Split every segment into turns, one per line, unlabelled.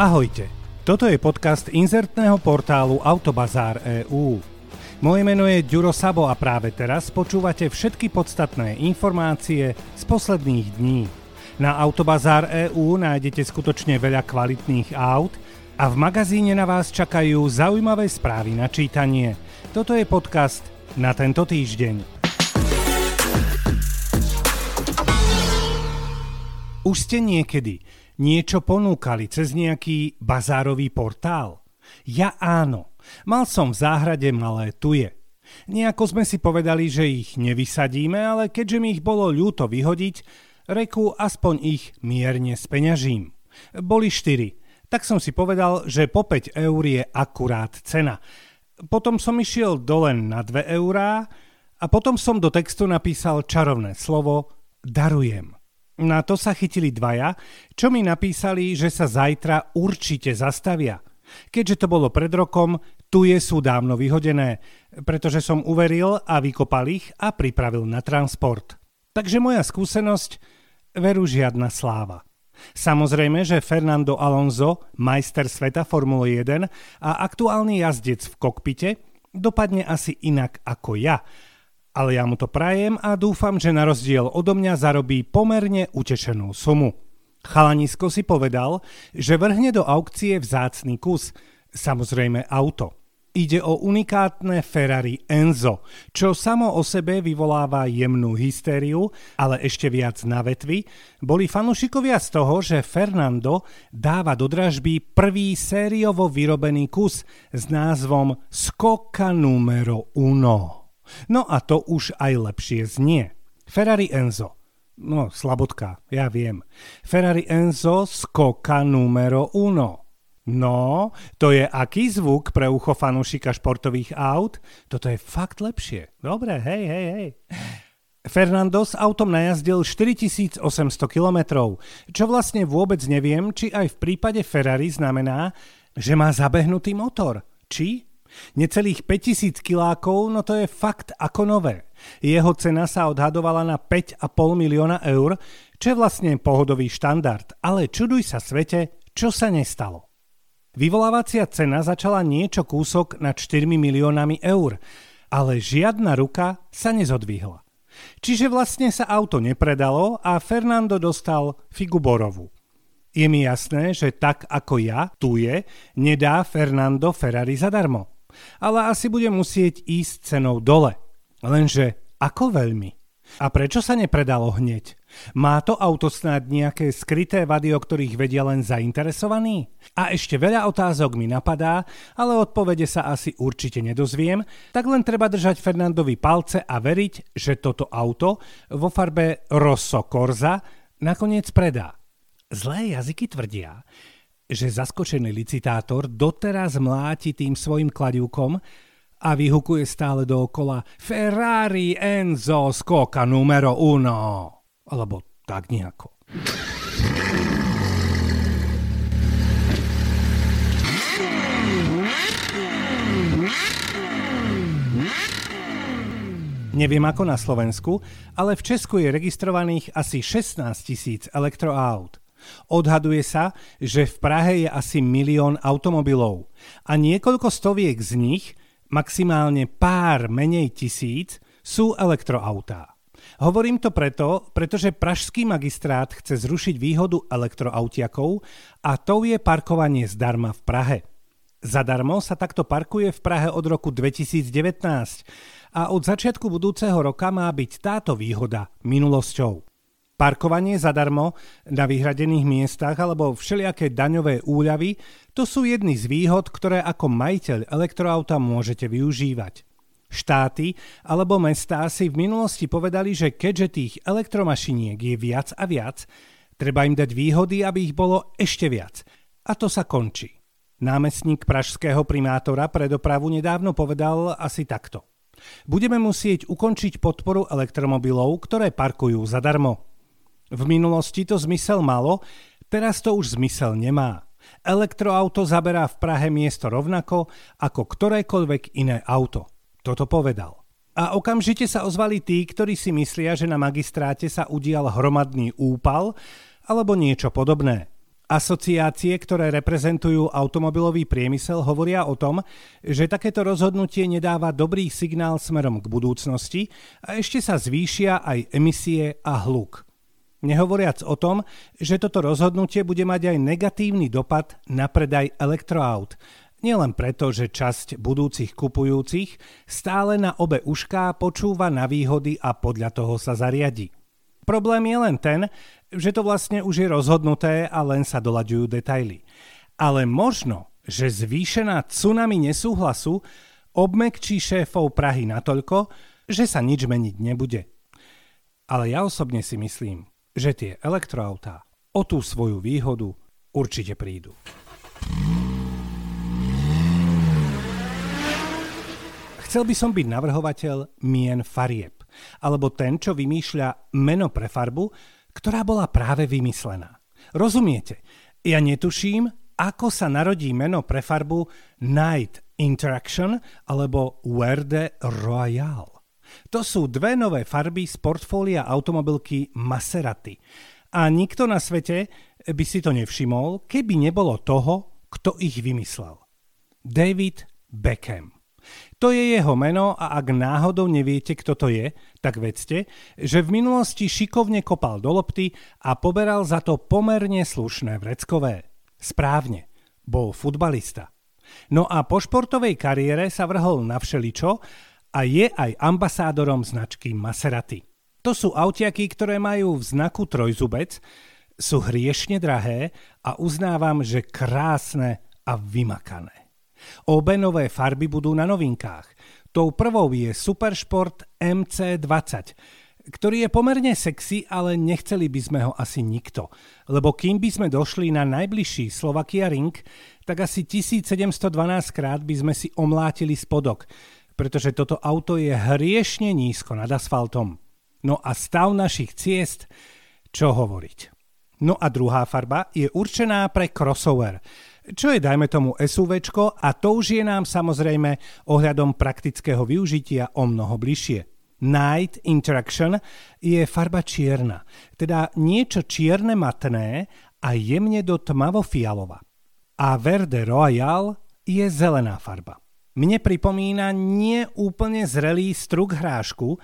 Ahojte, toto je podcast inzertného portálu Autobazár EU. Moje meno je Ďuro Sabo a práve teraz počúvate všetky podstatné informácie z posledných dní. Na Autobazár EU nájdete skutočne veľa kvalitných aut a v magazíne na vás čakajú zaujímavé správy na čítanie. Toto je podcast na tento týždeň. Už ste niekedy niečo ponúkali cez nejaký bazárový portál? Ja áno. Mal som v záhrade malé tuje. Nejako sme si povedali, že ich nevysadíme, ale keďže mi ich bolo ľúto vyhodiť, reku aspoň ich mierne speňažím. Boli štyri, tak som si povedal, že po 5 eur je akurát cena. Potom som išiel dole na 2 eurá a potom som do textu napísal čarovné slovo darujem. Na to sa chytili dvaja, čo mi napísali, že sa zajtra určite zastavia. Keďže to bolo pred rokom, tu je sú dávno vyhodené, pretože som uveril a vykopal ich a pripravil na transport. Takže moja skúsenosť, veru žiadna sláva. Samozrejme, že Fernando Alonso, majster sveta Formule 1 a aktuálny jazdec v kokpite, dopadne asi inak ako ja, ale ja mu to prajem a dúfam, že na rozdiel odo mňa zarobí pomerne utešenú sumu. Chalanisko si povedal, že vrhne do aukcie vzácný kus, samozrejme auto. Ide o unikátne Ferrari Enzo, čo samo o sebe vyvoláva jemnú hystériu, ale ešte viac na vetvi, boli fanúšikovia z toho, že Fernando dáva do dražby prvý sériovo vyrobený kus s názvom Skoka numero uno. No a to už aj lepšie znie. Ferrari Enzo. No, slabotka, ja viem. Ferrari Enzo skoka numero uno. No, to je aký zvuk pre ucho fanúšika športových aut? Toto je fakt lepšie. Dobre, hej, hej, hej. Fernando s autom najazdil 4800 km, čo vlastne vôbec neviem, či aj v prípade Ferrari znamená, že má zabehnutý motor. Či Necelých 5000 kilákov, no to je fakt ako nové. Jeho cena sa odhadovala na 5,5 milióna eur, čo je vlastne pohodový štandard, ale čuduj sa svete, čo sa nestalo. Vyvolávacia cena začala niečo kúsok nad 4 miliónami eur, ale žiadna ruka sa nezodvihla. Čiže vlastne sa auto nepredalo a Fernando dostal figu borovú. Je mi jasné, že tak ako ja, tu je, nedá Fernando Ferrari zadarmo ale asi bude musieť ísť cenou dole. Lenže ako veľmi? A prečo sa nepredalo hneď? Má to auto snáď nejaké skryté vady, o ktorých vedia len zainteresovaní? A ešte veľa otázok mi napadá, ale odpovede sa asi určite nedozviem, tak len treba držať Fernandovi palce a veriť, že toto auto vo farbe Rosso Corsa nakoniec predá. Zlé jazyky tvrdia, že zaskočený licitátor doteraz mláti tým svojim kladivkom a vyhukuje stále dookola Ferrari Enzo skoka numero uno. Alebo tak nejako. Neviem ako na Slovensku, ale v Česku je registrovaných asi 16 tisíc elektroaut. Odhaduje sa, že v Prahe je asi milión automobilov a niekoľko stoviek z nich, maximálne pár menej tisíc, sú elektroautá. Hovorím to preto, pretože pražský magistrát chce zrušiť výhodu elektroautiakov a to je parkovanie zdarma v Prahe. Zadarmo sa takto parkuje v Prahe od roku 2019 a od začiatku budúceho roka má byť táto výhoda minulosťou. Parkovanie zadarmo na vyhradených miestach alebo všelijaké daňové úľavy to sú jedny z výhod, ktoré ako majiteľ elektroauta môžete využívať. Štáty alebo mestá si v minulosti povedali, že keďže tých elektromašiniek je viac a viac, treba im dať výhody, aby ich bolo ešte viac. A to sa končí. Námestník pražského primátora pre dopravu nedávno povedal asi takto. Budeme musieť ukončiť podporu elektromobilov, ktoré parkujú zadarmo. V minulosti to zmysel malo, teraz to už zmysel nemá. Elektroauto zaberá v Prahe miesto rovnako ako ktorékoľvek iné auto. Toto povedal. A okamžite sa ozvali tí, ktorí si myslia, že na magistráte sa udial hromadný úpal alebo niečo podobné. Asociácie, ktoré reprezentujú automobilový priemysel, hovoria o tom, že takéto rozhodnutie nedáva dobrý signál smerom k budúcnosti a ešte sa zvýšia aj emisie a hluk. Nehovoriac o tom, že toto rozhodnutie bude mať aj negatívny dopad na predaj elektroaut. Nielen preto, že časť budúcich kupujúcich stále na obe ušká počúva na výhody a podľa toho sa zariadi. Problém je len ten, že to vlastne už je rozhodnuté a len sa doľaďujú detaily. Ale možno, že zvýšená tsunami nesúhlasu obmekčí šéfov Prahy natoľko, že sa nič meniť nebude. Ale ja osobne si myslím, že tie elektroautá o tú svoju výhodu určite prídu. Chcel by som byť navrhovateľ mien farieb, alebo ten, čo vymýšľa meno pre farbu, ktorá bola práve vymyslená. Rozumiete? Ja netuším, ako sa narodí meno pre farbu Night Interaction alebo Verde Royal. To sú dve nové farby z portfólia automobilky Maserati. A nikto na svete by si to nevšimol, keby nebolo toho, kto ich vymyslel. David Beckham. To je jeho meno a ak náhodou neviete, kto to je, tak vedzte, že v minulosti šikovne kopal do lopty a poberal za to pomerne slušné vreckové. Správne, bol futbalista. No a po športovej kariére sa vrhol na všeličo a je aj ambasádorom značky Maserati. To sú autiaky, ktoré majú v znaku trojzubec, sú hriešne drahé a uznávam, že krásne a vymakané. Obe nové farby budú na novinkách. Tou prvou je Supersport MC20, ktorý je pomerne sexy, ale nechceli by sme ho asi nikto. Lebo kým by sme došli na najbližší Slovakia Ring, tak asi 1712 krát by sme si omlátili spodok, pretože toto auto je hriešne nízko nad asfaltom. No a stav našich ciest, čo hovoriť. No a druhá farba je určená pre crossover, čo je dajme tomu SUV a to už je nám samozrejme ohľadom praktického využitia o mnoho bližšie. Night Interaction je farba čierna, teda niečo čierne matné a jemne do tmavo-fialova. A Verde Royal je zelená farba. Mne pripomína neúplne zrelý struk hrášku,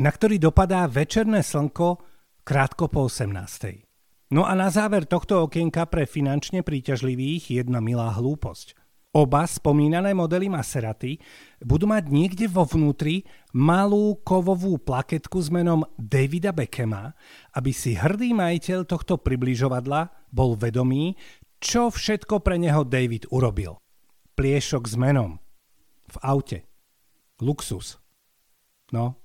na ktorý dopadá večerné slnko krátko po 18. No a na záver tohto okienka pre finančne príťažlivých jedna milá hlúposť. Oba spomínané modely Maserati budú mať niekde vo vnútri malú kovovú plaketku s menom Davida Beckhama, aby si hrdý majiteľ tohto približovadla bol vedomý, čo všetko pre neho David urobil. Pliešok s menom. V aute. Luxus. No.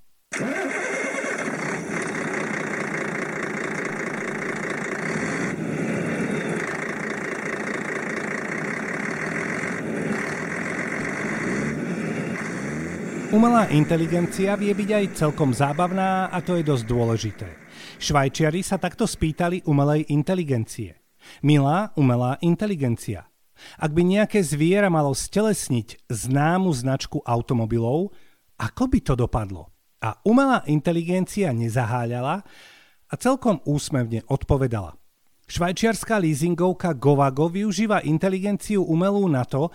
Umelá inteligencia vie byť aj celkom zábavná a to je dosť dôležité. Švajčiari sa takto spýtali umelej inteligencie. Milá umelá inteligencia. Ak by nejaké zviera malo stelesniť známu značku automobilov, ako by to dopadlo? A umelá inteligencia nezaháľala a celkom úsmevne odpovedala. Švajčiarská leasingovka Govago využíva inteligenciu umelú na to,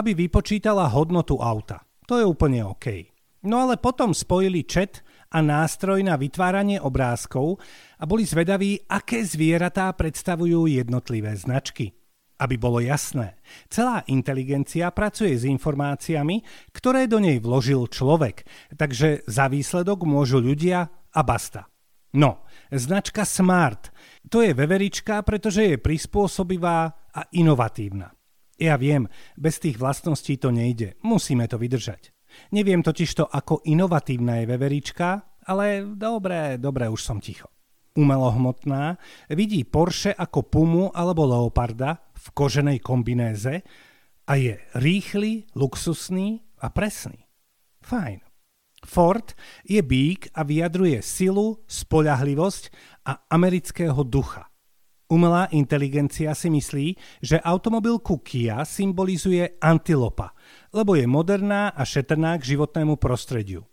aby vypočítala hodnotu auta. To je úplne OK. No ale potom spojili chat a nástroj na vytváranie obrázkov a boli zvedaví, aké zvieratá predstavujú jednotlivé značky. Aby bolo jasné, celá inteligencia pracuje s informáciami, ktoré do nej vložil človek, takže za výsledok môžu ľudia a basta. No, značka Smart, to je veverička, pretože je prispôsobivá a inovatívna. Ja viem, bez tých vlastností to nejde. Musíme to vydržať. Neviem totiž to, ako inovatívna je veverička, ale dobre, dobre, už som ticho. Umelohmotná vidí Porsche ako Pumu alebo Leoparda v koženej kombinéze a je rýchly, luxusný a presný. Fajn. Ford je bík a vyjadruje silu, spoľahlivosť a amerického ducha. Umelá inteligencia si myslí, že automobilku Kia symbolizuje antilopa, lebo je moderná a šetrná k životnému prostrediu.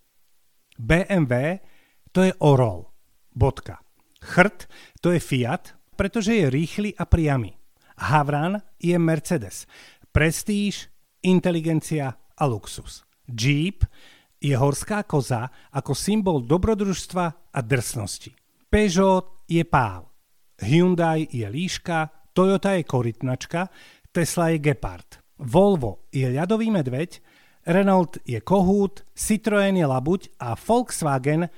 BMW to je Orol. Bodka. Chrt to je Fiat, pretože je rýchly a priamy. Havran je Mercedes. Prestíž, inteligencia a luxus. Jeep je horská koza ako symbol dobrodružstva a drsnosti. Peugeot je páv. Hyundai je líška, Toyota je korytnačka, Tesla je gepard. Volvo je ľadový medveď, Renault je kohút, Citroën je labuť a Volkswagen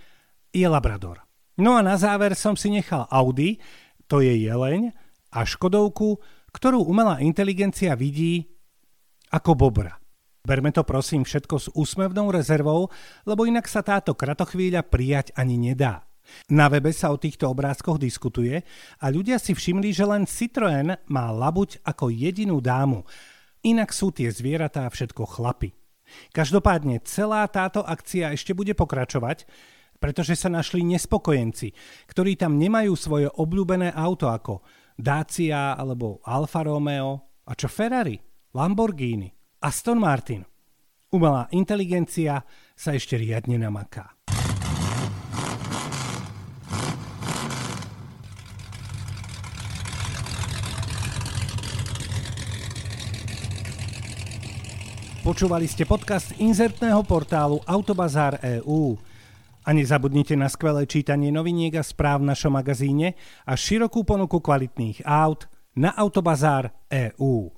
je labrador. No a na záver som si nechal Audi, to je jeleň, a Škodovku, ktorú umelá inteligencia vidí ako bobra. Berme to prosím všetko s úsmevnou rezervou, lebo inak sa táto kratochvíľa prijať ani nedá. Na webe sa o týchto obrázkoch diskutuje a ľudia si všimli, že len Citroën má labuť ako jedinú dámu. Inak sú tie zvieratá všetko chlapy. Každopádne celá táto akcia ešte bude pokračovať, pretože sa našli nespokojenci, ktorí tam nemajú svoje obľúbené auto ako Dacia alebo Alfa Romeo a čo Ferrari, Lamborghini, Aston Martin. Umelá inteligencia sa ešte riadne namaká. Počúvali ste podcast inzertného portálu Autobazár EU. A nezabudnite na skvelé čítanie noviniek a správ v našom magazíne a širokú ponuku kvalitných aut na Autobazár EU.